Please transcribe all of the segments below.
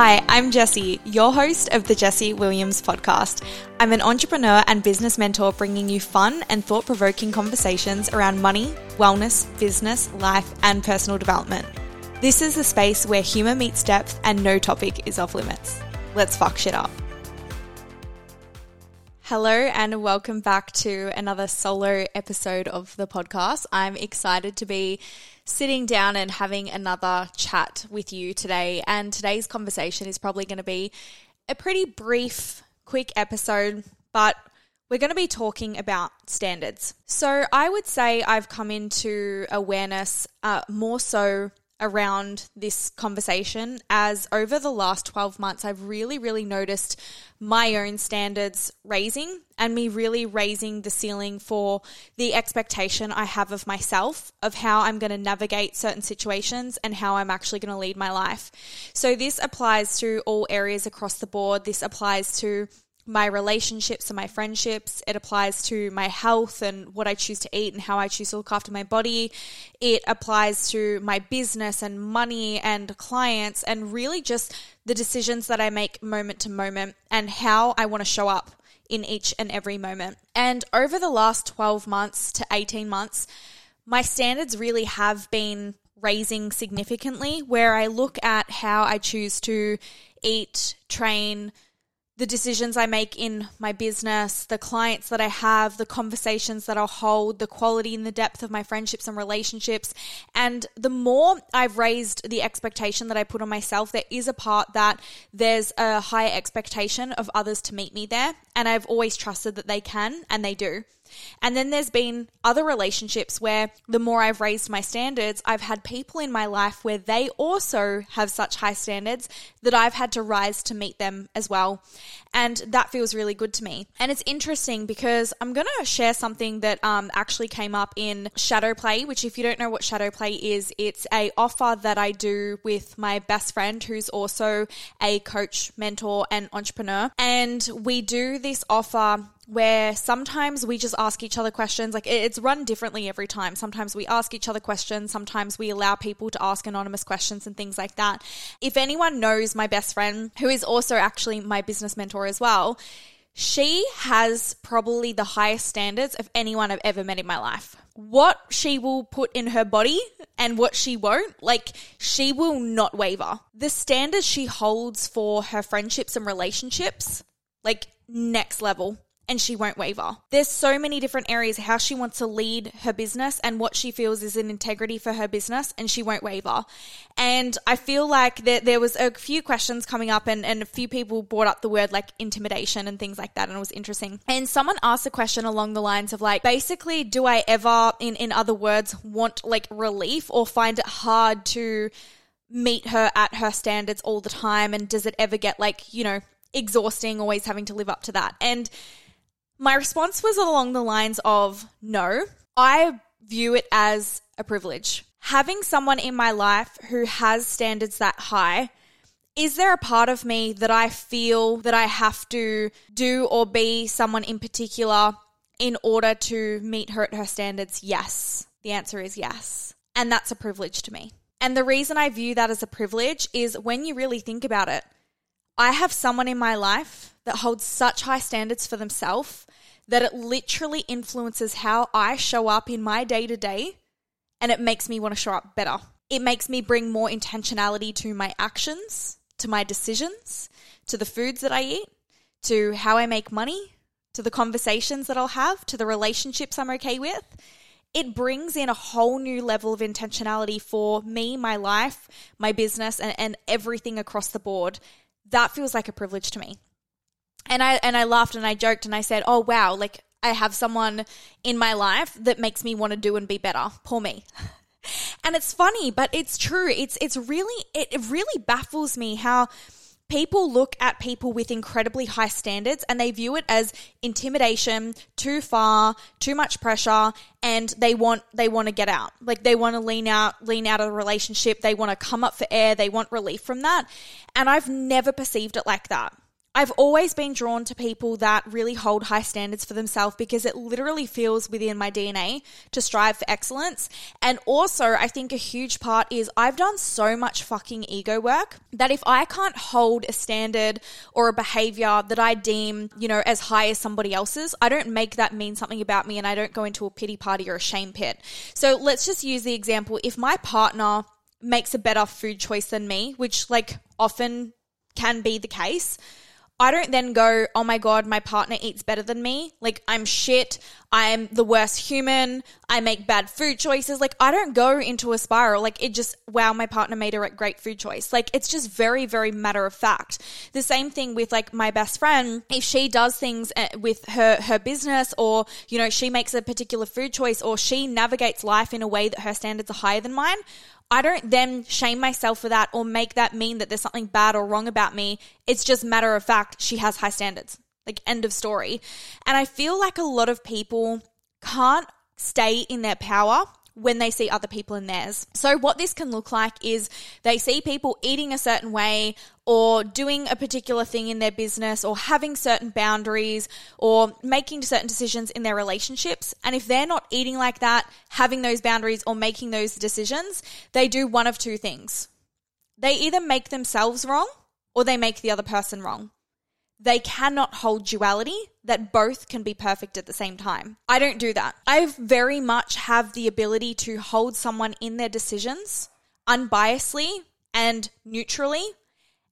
Hi, I'm Jessie, your host of the Jessie Williams podcast. I'm an entrepreneur and business mentor bringing you fun and thought provoking conversations around money, wellness, business, life, and personal development. This is the space where humour meets depth and no topic is off limits. Let's fuck shit up. Hello, and welcome back to another solo episode of the podcast. I'm excited to be sitting down and having another chat with you today. And today's conversation is probably going to be a pretty brief, quick episode, but we're going to be talking about standards. So I would say I've come into awareness uh, more so around this conversation as over the last 12 months, I've really, really noticed my own standards raising and me really raising the ceiling for the expectation I have of myself, of how I'm going to navigate certain situations and how I'm actually going to lead my life. So this applies to all areas across the board. This applies to my relationships and my friendships. It applies to my health and what I choose to eat and how I choose to look after my body. It applies to my business and money and clients and really just the decisions that I make moment to moment and how I want to show up in each and every moment. And over the last 12 months to 18 months, my standards really have been raising significantly where I look at how I choose to eat, train, the decisions I make in my business, the clients that I have, the conversations that I'll hold, the quality and the depth of my friendships and relationships. And the more I've raised the expectation that I put on myself, there is a part that there's a higher expectation of others to meet me there. And I've always trusted that they can and they do. And then there's been other relationships where the more I've raised my standards, I've had people in my life where they also have such high standards that I've had to rise to meet them as well. And that feels really good to me. And it's interesting because I'm going to share something that um, actually came up in Shadow Play, which if you don't know what Shadow Play is, it's a offer that I do with my best friend who's also a coach, mentor, and entrepreneur. And we do this offer where sometimes we just ask each other questions. Like it's run differently every time. Sometimes we ask each other questions. Sometimes we allow people to ask anonymous questions and things like that. If anyone knows my best friend, who is also actually my business mentor as well, she has probably the highest standards of anyone I've ever met in my life. What she will put in her body and what she won't, like, she will not waver. The standards she holds for her friendships and relationships, like, next level and she won't waver. There's so many different areas how she wants to lead her business and what she feels is an integrity for her business and she won't waver. And I feel like there, there was a few questions coming up and, and a few people brought up the word like intimidation and things like that and it was interesting. And someone asked a question along the lines of like, basically, do I ever, in, in other words, want like relief or find it hard to meet her at her standards all the time? And does it ever get like, you know, exhausting, always having to live up to that? And my response was along the lines of no, I view it as a privilege. Having someone in my life who has standards that high, is there a part of me that I feel that I have to do or be someone in particular in order to meet her at her standards? Yes. The answer is yes. And that's a privilege to me. And the reason I view that as a privilege is when you really think about it, I have someone in my life that holds such high standards for themselves that it literally influences how I show up in my day to day and it makes me want to show up better. It makes me bring more intentionality to my actions, to my decisions, to the foods that I eat, to how I make money, to the conversations that I'll have, to the relationships I'm okay with. It brings in a whole new level of intentionality for me, my life, my business, and, and everything across the board. That feels like a privilege to me and I and I laughed and I joked and I said, "Oh wow, like I have someone in my life that makes me want to do and be better. Poor me." and it's funny, but it's true. It's it's really it, really baffles me how people look at people with incredibly high standards and they view it as intimidation, too far, too much pressure, and they want they want to get out. Like they want to lean out, lean out of the relationship, they want to come up for air, they want relief from that. And I've never perceived it like that. I've always been drawn to people that really hold high standards for themselves because it literally feels within my DNA to strive for excellence. And also, I think a huge part is I've done so much fucking ego work that if I can't hold a standard or a behavior that I deem, you know, as high as somebody else's, I don't make that mean something about me and I don't go into a pity party or a shame pit. So let's just use the example if my partner makes a better food choice than me, which like often can be the case I don't then go, oh my God, my partner eats better than me. Like, I'm shit. I'm the worst human. I make bad food choices. Like, I don't go into a spiral. Like, it just, wow, my partner made a great food choice. Like, it's just very, very matter of fact. The same thing with like my best friend. If she does things eh, with her, her business or, you know, she makes a particular food choice or she navigates life in a way that her standards are higher than mine, I don't then shame myself for that or make that mean that there's something bad or wrong about me. It's just matter of fact, she has high standards. Like, end of story. And I feel like a lot of people can't stay in their power when they see other people in theirs. So, what this can look like is they see people eating a certain way or doing a particular thing in their business or having certain boundaries or making certain decisions in their relationships. And if they're not eating like that, having those boundaries or making those decisions, they do one of two things. They either make themselves wrong or they make the other person wrong they cannot hold duality that both can be perfect at the same time. I don't do that. I very much have the ability to hold someone in their decisions unbiasedly and neutrally,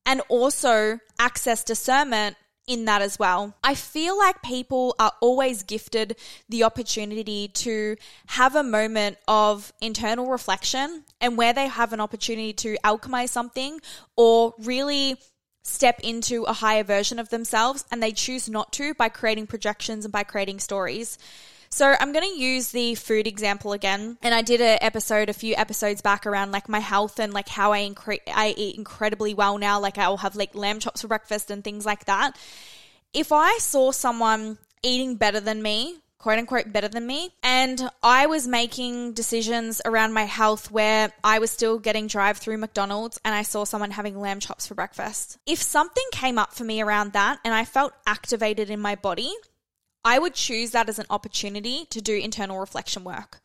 and also access discernment in that as well. I feel like people are always gifted the opportunity to have a moment of internal reflection and where they have an opportunity to alchemize something or really step into a higher version of themselves and they choose not to by creating projections and by creating stories. So I'm going to use the food example again. And I did an episode a few episodes back around like my health and like how I incre- I eat incredibly well now. Like I'll have like lamb chops for breakfast and things like that. If I saw someone eating better than me quote unquote better than me. And I was making decisions around my health where I was still getting drive through McDonald's and I saw someone having lamb chops for breakfast. If something came up for me around that and I felt activated in my body, I would choose that as an opportunity to do internal reflection work.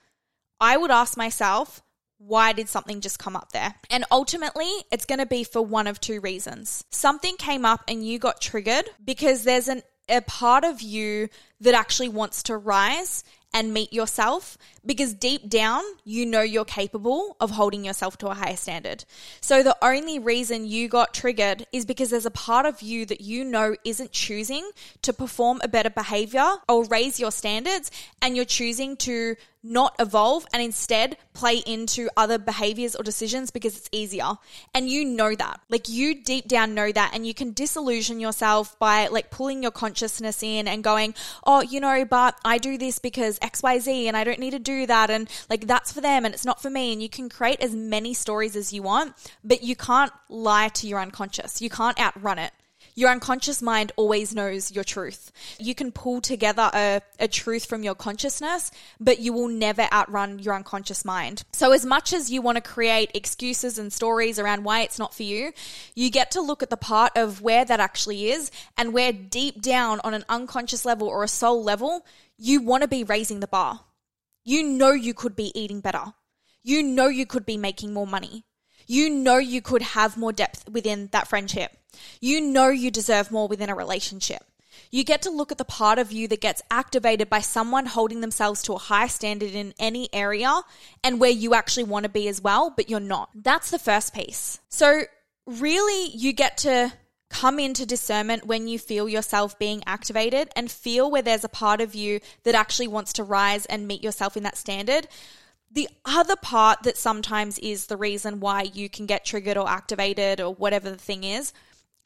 I would ask myself, why did something just come up there? And ultimately, it's going to be for one of two reasons. Something came up and you got triggered because there's an a part of you that actually wants to rise and meet yourself because deep down, you know you're capable of holding yourself to a higher standard. So the only reason you got triggered is because there's a part of you that you know isn't choosing to perform a better behavior or raise your standards and you're choosing to not evolve and instead play into other behaviors or decisions because it's easier. And you know that. Like you deep down know that and you can disillusion yourself by like pulling your consciousness in and going, "Oh, you know, but I do this because XYZ and I don't need to do that and like that's for them and it's not for me." And you can create as many stories as you want, but you can't lie to your unconscious. You can't outrun it. Your unconscious mind always knows your truth. You can pull together a, a truth from your consciousness, but you will never outrun your unconscious mind. So, as much as you want to create excuses and stories around why it's not for you, you get to look at the part of where that actually is and where deep down on an unconscious level or a soul level, you want to be raising the bar. You know you could be eating better. You know you could be making more money. You know you could have more depth within that friendship. You know you deserve more within a relationship. You get to look at the part of you that gets activated by someone holding themselves to a high standard in any area and where you actually want to be as well, but you're not. That's the first piece. So, really, you get to come into discernment when you feel yourself being activated and feel where there's a part of you that actually wants to rise and meet yourself in that standard. The other part that sometimes is the reason why you can get triggered or activated or whatever the thing is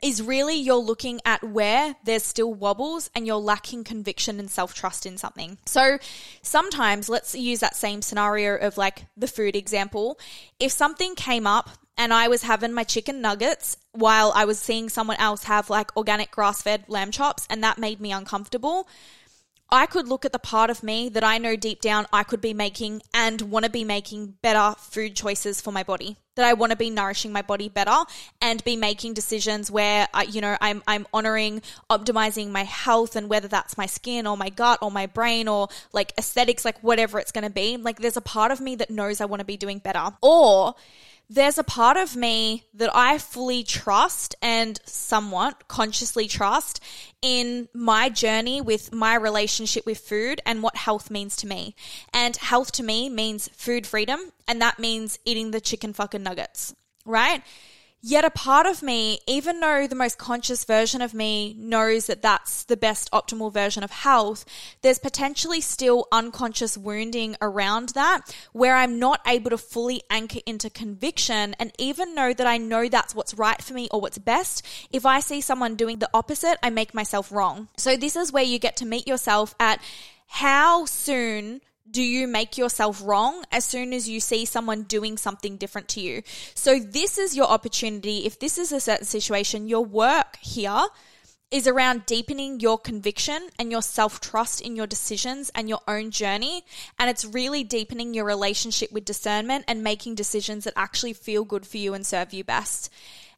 is really you're looking at where there's still wobbles and you're lacking conviction and self trust in something. So sometimes, let's use that same scenario of like the food example. If something came up and I was having my chicken nuggets while I was seeing someone else have like organic grass fed lamb chops and that made me uncomfortable. I could look at the part of me that I know deep down I could be making and want to be making better food choices for my body. that I want to be nourishing my body better and be making decisions where I, you know I'm I'm honoring optimizing my health and whether that's my skin or my gut or my brain or like aesthetics like whatever it's going to be like there's a part of me that knows I want to be doing better or there's a part of me that I fully trust and somewhat consciously trust in my journey with my relationship with food and what health means to me. And health to me means food freedom, and that means eating the chicken fucking nuggets, right? Yet a part of me, even though the most conscious version of me knows that that's the best optimal version of health, there's potentially still unconscious wounding around that where I'm not able to fully anchor into conviction and even know that I know that's what's right for me or what's best. If I see someone doing the opposite, I make myself wrong. So this is where you get to meet yourself at how soon do you make yourself wrong as soon as you see someone doing something different to you? So, this is your opportunity. If this is a certain situation, your work here is around deepening your conviction and your self trust in your decisions and your own journey. And it's really deepening your relationship with discernment and making decisions that actually feel good for you and serve you best.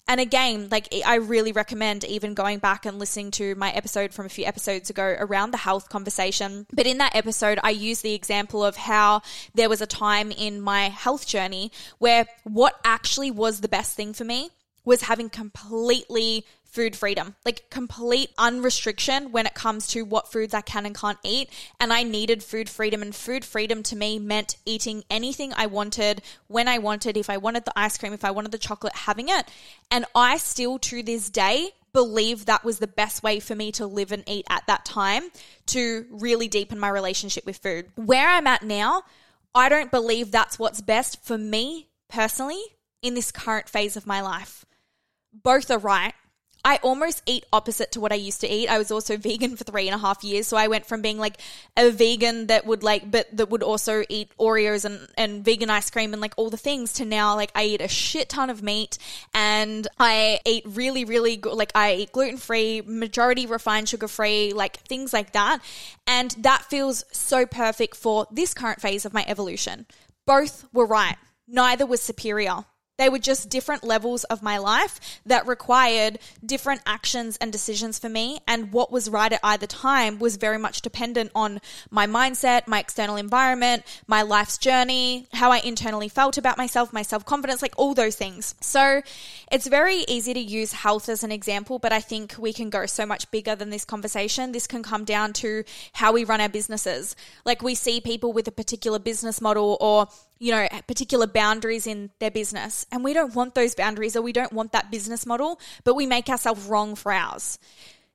And again, like I really recommend even going back and listening to my episode from a few episodes ago around the health conversation. But in that episode, I used the example of how there was a time in my health journey where what actually was the best thing for me was having completely food freedom, like complete unrestriction when it comes to what foods I can and can't eat. And I needed food freedom. And food freedom to me meant eating anything I wanted, when I wanted, if I wanted the ice cream, if I wanted the chocolate, having it. And I still to this day believe that was the best way for me to live and eat at that time to really deepen my relationship with food. Where I'm at now, I don't believe that's what's best for me personally in this current phase of my life. Both are right. I almost eat opposite to what I used to eat. I was also vegan for three and a half years. So I went from being like a vegan that would like, but that would also eat Oreos and, and vegan ice cream and like all the things to now like I eat a shit ton of meat and I eat really, really good. Like I eat gluten free, majority refined sugar free, like things like that. And that feels so perfect for this current phase of my evolution. Both were right. Neither was superior. They were just different levels of my life that required different actions and decisions for me. And what was right at either time was very much dependent on my mindset, my external environment, my life's journey, how I internally felt about myself, my self confidence, like all those things. So it's very easy to use health as an example, but I think we can go so much bigger than this conversation. This can come down to how we run our businesses. Like we see people with a particular business model or you know, particular boundaries in their business. And we don't want those boundaries or we don't want that business model, but we make ourselves wrong for ours.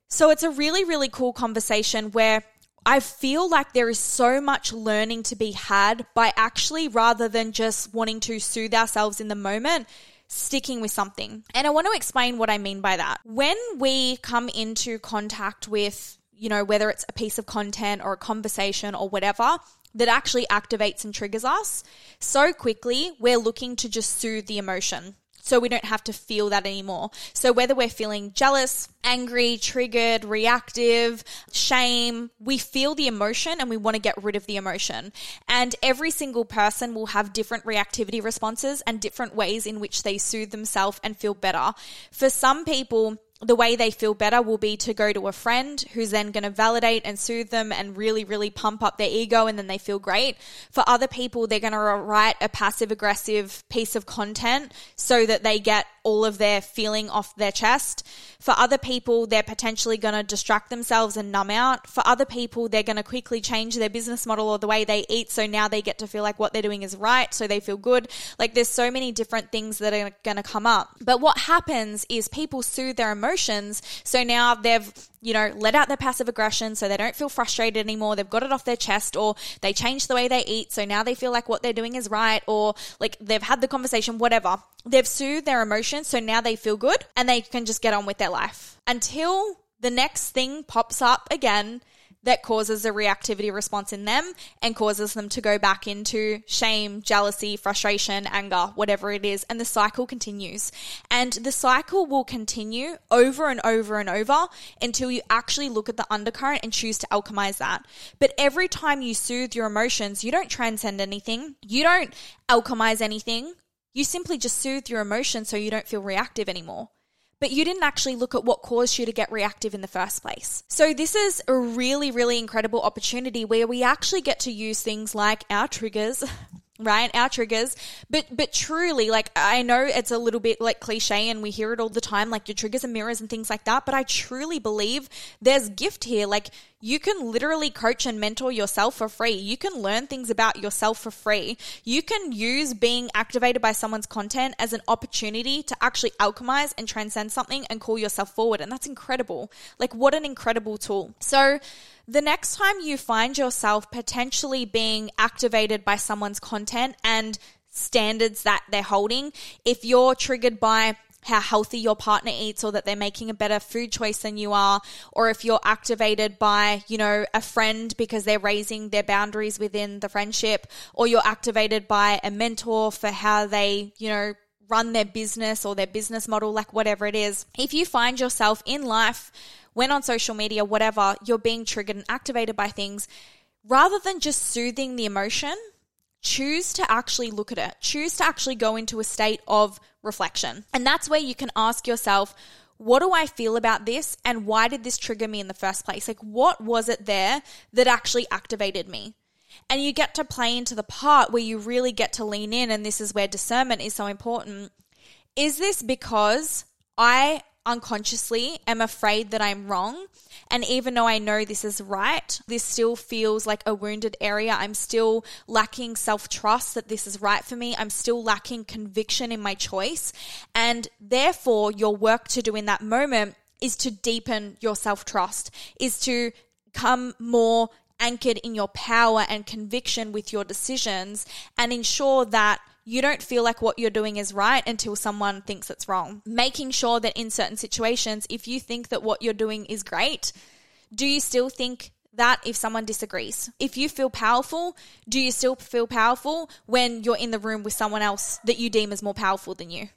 So it's a really, really cool conversation where I feel like there is so much learning to be had by actually, rather than just wanting to soothe ourselves in the moment, sticking with something. And I want to explain what I mean by that. When we come into contact with, you know, whether it's a piece of content or a conversation or whatever, that actually activates and triggers us so quickly, we're looking to just soothe the emotion. So we don't have to feel that anymore. So whether we're feeling jealous, angry, triggered, reactive, shame, we feel the emotion and we want to get rid of the emotion. And every single person will have different reactivity responses and different ways in which they soothe themselves and feel better. For some people, the way they feel better will be to go to a friend who's then going to validate and soothe them and really, really pump up their ego and then they feel great. For other people, they're going to write a passive aggressive piece of content so that they get all of their feeling off their chest. For other people, they're potentially going to distract themselves and numb out. For other people, they're going to quickly change their business model or the way they eat. So now they get to feel like what they're doing is right. So they feel good. Like there's so many different things that are going to come up. But what happens is people soothe their emotions. So now they've you know, let out their passive aggression so they don't feel frustrated anymore. They've got it off their chest or they change the way they eat. So now they feel like what they're doing is right or like they've had the conversation, whatever. They've soothed their emotions. So now they feel good and they can just get on with their life until the next thing pops up again that causes a reactivity response in them and causes them to go back into shame, jealousy, frustration, anger, whatever it is. And the cycle continues. And the cycle will continue over and over and over until you actually look at the undercurrent and choose to alchemize that. But every time you soothe your emotions, you don't transcend anything. You don't alchemize anything You simply just soothe your emotions so you don't feel reactive anymore. But you didn't actually look at what caused you to get reactive in the first place. So, this is a really, really incredible opportunity where we actually get to use things like our triggers, right? Our triggers. But but truly, like I know it's a little bit like cliche and we hear it all the time, like your triggers and mirrors and things like that. But I truly believe there's gift here. Like you can literally coach and mentor yourself for free. You can learn things about yourself for free. You can use being activated by someone's content as an opportunity to actually alchemize and transcend something and call yourself forward. And that's incredible. Like what an incredible tool. So the next time you find yourself potentially being activated by someone's content and standards that they're holding, if you're triggered by how healthy your partner eats or that they're making a better food choice than you are, or if you're activated by, you know, a friend because they're raising their boundaries within the friendship, or you're activated by a mentor for how they, you know, run their business or their business model, like whatever it is. If you find yourself in life when on social media, whatever, you're being triggered and activated by things, rather than just soothing the emotion, choose to actually look at it. Choose to actually go into a state of reflection. And that's where you can ask yourself, what do I feel about this and why did this trigger me in the first place? Like, what was it there that actually activated me? And you get to play into the part where you really get to lean in, and this is where discernment is so important. Is this because I unconsciously am afraid that I'm wrong. And even though I know this is right, this still feels like a wounded area. I'm still lacking self trust that this is right for me. I'm still lacking conviction in my choice. And therefore, your work to do in that moment is to deepen your self trust, is to come more anchored in your power and conviction with your decisions and ensure that you don't feel like what you're doing is right until someone thinks it's wrong. Making sure that in certain situations, if you think that what you're doing is great, do you still think that if someone disagrees? If you feel powerful, do you still feel powerful when you're in the room with someone else that you deem as more powerful than you?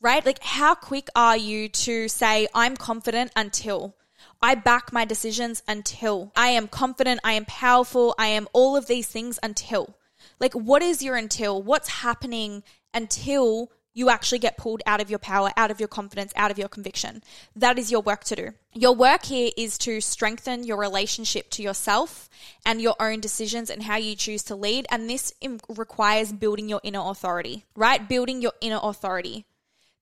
Right? Like, how quick are you to say, I'm confident until? I back my decisions until I am confident, I am powerful, I am all of these things until. Like, what is your until? What's happening until you actually get pulled out of your power, out of your confidence, out of your conviction? That is your work to do. Your work here is to strengthen your relationship to yourself and your own decisions and how you choose to lead. And this requires building your inner authority, right? Building your inner authority.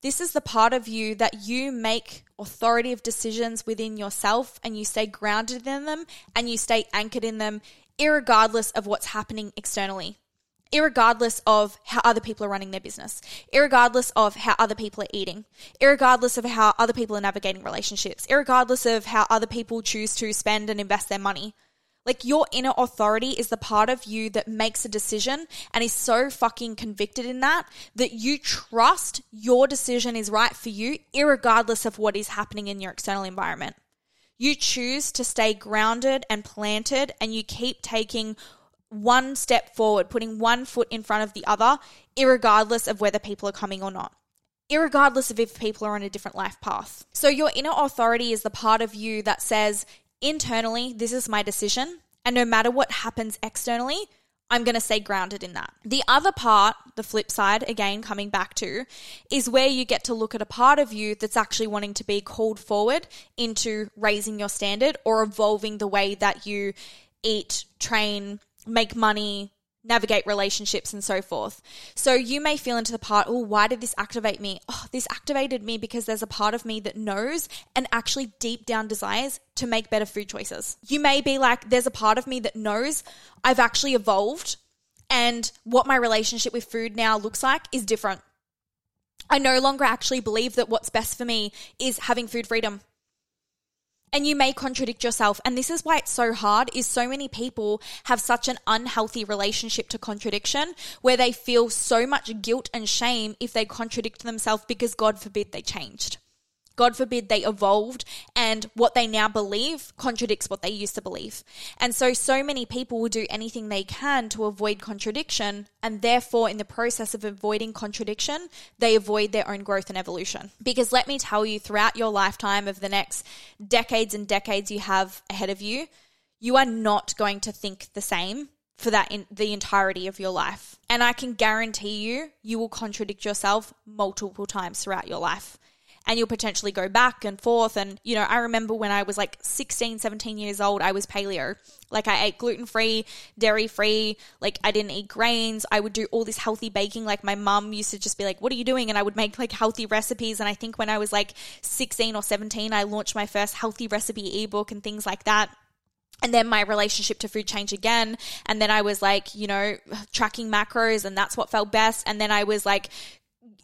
This is the part of you that you make authoritative decisions within yourself and you stay grounded in them and you stay anchored in them, regardless of what's happening externally irregardless of how other people are running their business, irregardless of how other people are eating, irregardless of how other people are navigating relationships, irregardless of how other people choose to spend and invest their money. Like your inner authority is the part of you that makes a decision and is so fucking convicted in that that you trust your decision is right for you, irregardless of what is happening in your external environment. You choose to stay grounded and planted and you keep taking one step forward, putting one foot in front of the other, regardless of whether people are coming or not. Irregardless of if people are on a different life path. So, your inner authority is the part of you that says, internally, this is my decision. And no matter what happens externally, I'm going to stay grounded in that. The other part, the flip side, again, coming back to, is where you get to look at a part of you that's actually wanting to be called forward into raising your standard or evolving the way that you eat, train, make money, navigate relationships and so forth. So you may feel into the part, oh, why did this activate me? Oh, this activated me because there's a part of me that knows and actually deep down desires to make better food choices. You may be like, there's a part of me that knows I've actually evolved and what my relationship with food now looks like is different. I no longer actually believe that what's best for me is having food freedom and you may contradict yourself. And this is why it's so hard is so many people have such an unhealthy relationship to contradiction where they feel so much guilt and shame if they contradict themselves because god forbid they changed God forbid they evolved and what they now believe contradicts what they used to believe. And so, so many people will do anything they can to avoid contradiction. And therefore, in the process of avoiding contradiction, they avoid their own growth and evolution. Because let me tell you, throughout your lifetime of the next decades and decades you have ahead of you, you are not going to think the same for that in the entirety of your life. And I can guarantee you, you will contradict yourself multiple times throughout your life and you'll potentially go back and forth. And, you know, I remember when I was like 16, 17 years old, I was paleo. Like I ate gluten free, dairy free, like I didn't eat grains. I would do all this healthy baking. Like my mum used to just be like, what are you doing? And I would make like healthy recipes. And I think when I was like 16 or 17, I launched my first healthy recipe ebook and things like that. And then my relationship to food changed again. And then I was like, you know, tracking macros and that's what felt best. And then I was like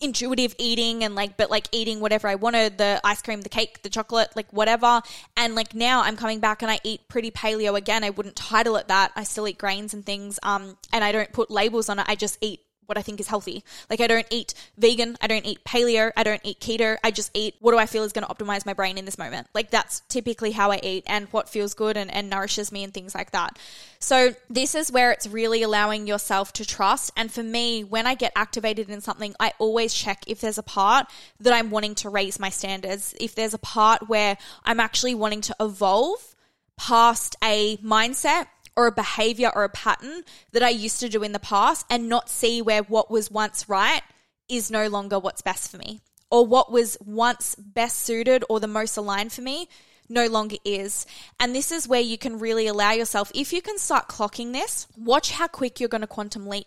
intuitive eating and like but like eating whatever I wanted the ice cream the cake the chocolate like whatever. And like now I'm coming back and I eat pretty paleo again. I wouldn't title it that. I still eat grains and things um and I don't put labels on it. I just eat what I think is healthy. Like I don't eat vegan, I don't eat paleo, I don't eat keto. I just eat what do I feel is going to optimize my brain in this moment. Like that's typically how I eat and what feels good and, and nourishes me and things like that. So this is where it's really allowing yourself to trust. And for me, when I get activated in something, I always check if there's a part that I'm wanting to raise my standards. If there's a part where I'm actually wanting to evolve past a mindset or a behavior or a pattern that I used to do in the past and not see where what was once right is no longer what's best for me or what was once best suited or the most aligned for me no longer is. And this is where you can really allow yourself, if you can start clocking this, watch how quick you're going to quantum leap.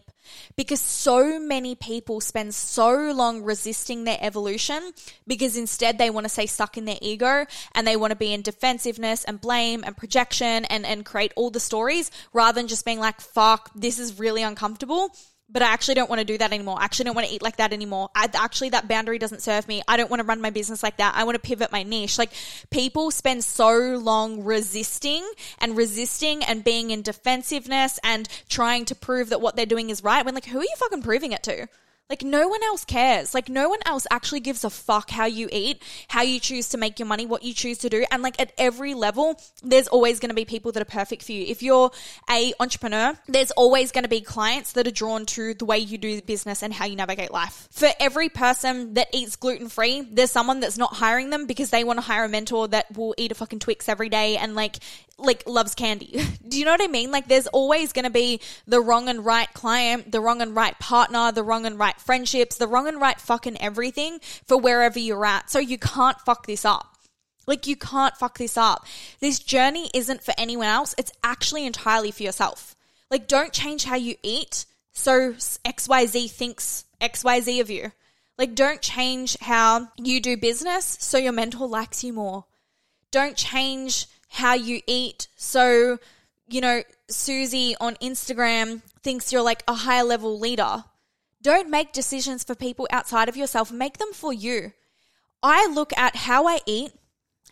Because so many people spend so long resisting their evolution because instead they want to stay stuck in their ego and they want to be in defensiveness and blame and projection and, and create all the stories rather than just being like, fuck, this is really uncomfortable but I actually don't want to do that anymore. I actually don't want to eat like that anymore. I, actually, that boundary doesn't serve me. I don't want to run my business like that. I want to pivot my niche. Like people spend so long resisting and resisting and being in defensiveness and trying to prove that what they're doing is right when like, who are you fucking proving it to? Like no one else cares. Like no one else actually gives a fuck how you eat, how you choose to make your money, what you choose to do. And like at every level, there's always going to be people that are perfect for you. If you're a entrepreneur, there's always going to be clients that are drawn to the way you do business and how you navigate life. For every person that eats gluten free, there's someone that's not hiring them because they want to hire a mentor that will eat a fucking Twix every day and like like loves candy. Do you know what I mean? Like there's always going to be the wrong and right client, the wrong and right partner, the wrong and right friendships, the wrong and right fucking everything for wherever you're at. So you can't fuck this up. Like you can't fuck this up. This journey isn't for anyone else. It's actually entirely for yourself. Like don't change how you eat so XYZ thinks XYZ of you. Like don't change how you do business so your mentor likes you more. Don't change how you eat. So, you know, Susie on Instagram thinks you're like a higher level leader. Don't make decisions for people outside of yourself, make them for you. I look at how I eat,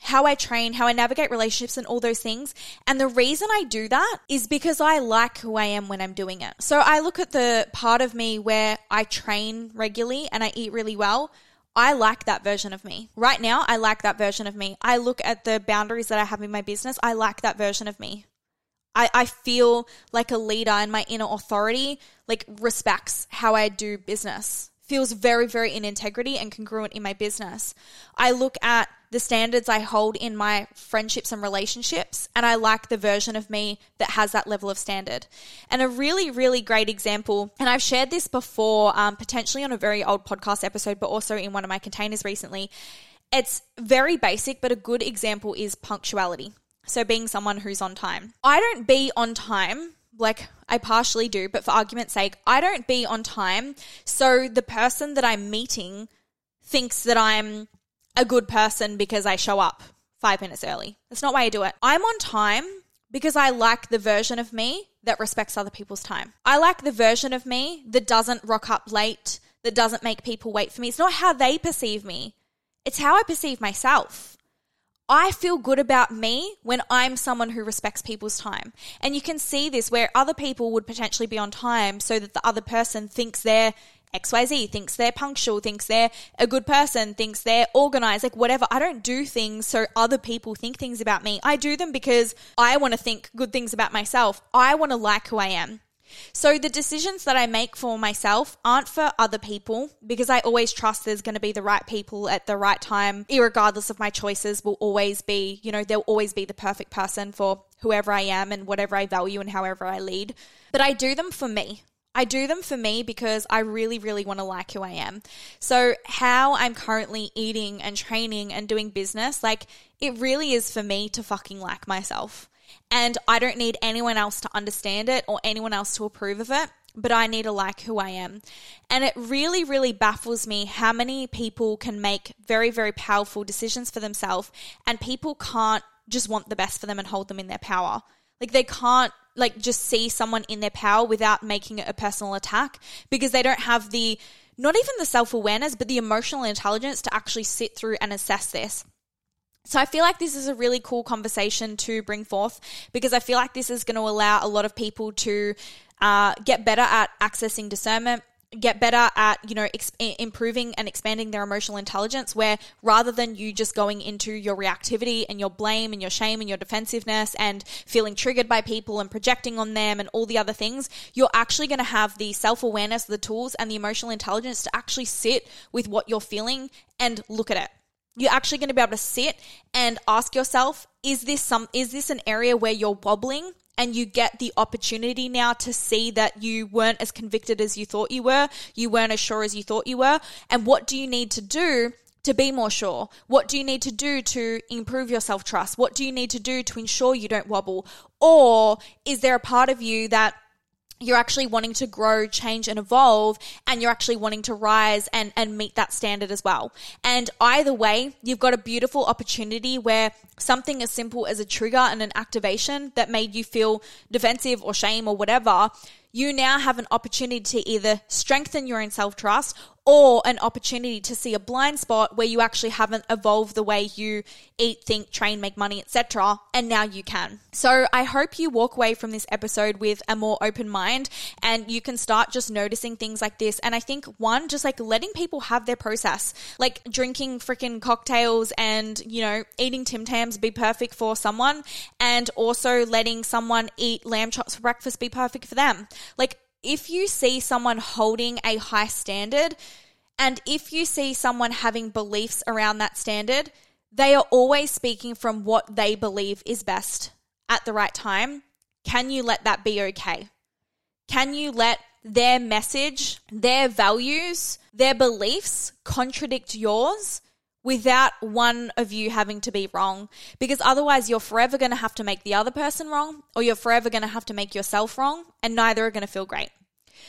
how I train, how I navigate relationships, and all those things. And the reason I do that is because I like who I am when I'm doing it. So I look at the part of me where I train regularly and I eat really well. I like that version of me. Right now, I like that version of me. I look at the boundaries that I have in my business. I like that version of me. I, I feel like a leader and my inner authority like respects how I do business feels very, very in integrity and congruent in my business. I look at the standards I hold in my friendships and relationships, and I like the version of me that has that level of standard. And a really, really great example, and I've shared this before, um, potentially on a very old podcast episode, but also in one of my containers recently. It's very basic, but a good example is punctuality. So, being someone who's on time. I don't be on time like I partially do, but for argument's sake, I don't be on time. So the person that I'm meeting thinks that I'm a good person because I show up five minutes early. That's not why I do it. I'm on time because I like the version of me that respects other people's time. I like the version of me that doesn't rock up late, that doesn't make people wait for me. It's not how they perceive me, it's how I perceive myself. I feel good about me when I'm someone who respects people's time. And you can see this where other people would potentially be on time so that the other person thinks they're XYZ, thinks they're punctual, thinks they're a good person, thinks they're organized, like whatever. I don't do things so other people think things about me. I do them because I want to think good things about myself. I want to like who I am. So the decisions that I make for myself aren't for other people because I always trust there's going to be the right people at the right time, regardless of my choices, will always be, you know, there'll always be the perfect person for whoever I am and whatever I value and however I lead. But I do them for me. I do them for me because I really, really want to like who I am. So, how I'm currently eating and training and doing business, like, it really is for me to fucking like myself. And I don't need anyone else to understand it or anyone else to approve of it, but I need to like who I am. And it really, really baffles me how many people can make very, very powerful decisions for themselves and people can't just want the best for them and hold them in their power. Like, they can't like just see someone in their power without making it a personal attack because they don't have the not even the self-awareness but the emotional intelligence to actually sit through and assess this so I feel like this is a really cool conversation to bring forth because I feel like this is going to allow a lot of people to uh, get better at accessing discernment, get better at you know improving and expanding their emotional intelligence where rather than you just going into your reactivity and your blame and your shame and your defensiveness and feeling triggered by people and projecting on them and all the other things you're actually going to have the self-awareness the tools and the emotional intelligence to actually sit with what you're feeling and look at it you're actually going to be able to sit and ask yourself is this some is this an area where you're wobbling and you get the opportunity now to see that you weren't as convicted as you thought you were, you weren't as sure as you thought you were, and what do you need to do to be more sure? What do you need to do to improve your self trust? What do you need to do to ensure you don't wobble? Or is there a part of you that you're actually wanting to grow, change, and evolve, and you're actually wanting to rise and, and meet that standard as well. And either way, you've got a beautiful opportunity where something as simple as a trigger and an activation that made you feel defensive or shame or whatever, you now have an opportunity to either strengthen your own self trust or an opportunity to see a blind spot where you actually haven't evolved the way you eat, think, train, make money, etc. And now you can. So I hope you walk away from this episode with a more open mind and you can start just noticing things like this. And I think one, just like letting people have their process, like drinking freaking cocktails and, you know, eating Tim Tams be perfect for someone and also letting someone eat lamb chops for breakfast be perfect for them. Like if you see someone holding a high standard and if you see someone having beliefs around that standard, they are always speaking from what they believe is best at the right time. Can you let that be okay? Can you let their message, their values, their beliefs contradict yours without one of you having to be wrong? Because otherwise, you're forever going to have to make the other person wrong, or you're forever going to have to make yourself wrong, and neither are going to feel great.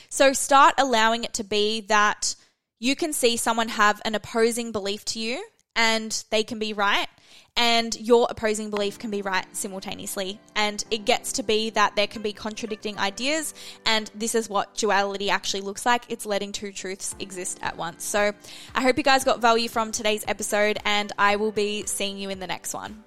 So start allowing it to be that you can see someone have an opposing belief to you and they can be right and your opposing belief can be right simultaneously. And it gets to be that there can be contradicting ideas, and this is what duality actually looks like. It's letting two truths exist at once. So I hope you guys got value from today's episode, and I will be seeing you in the next one.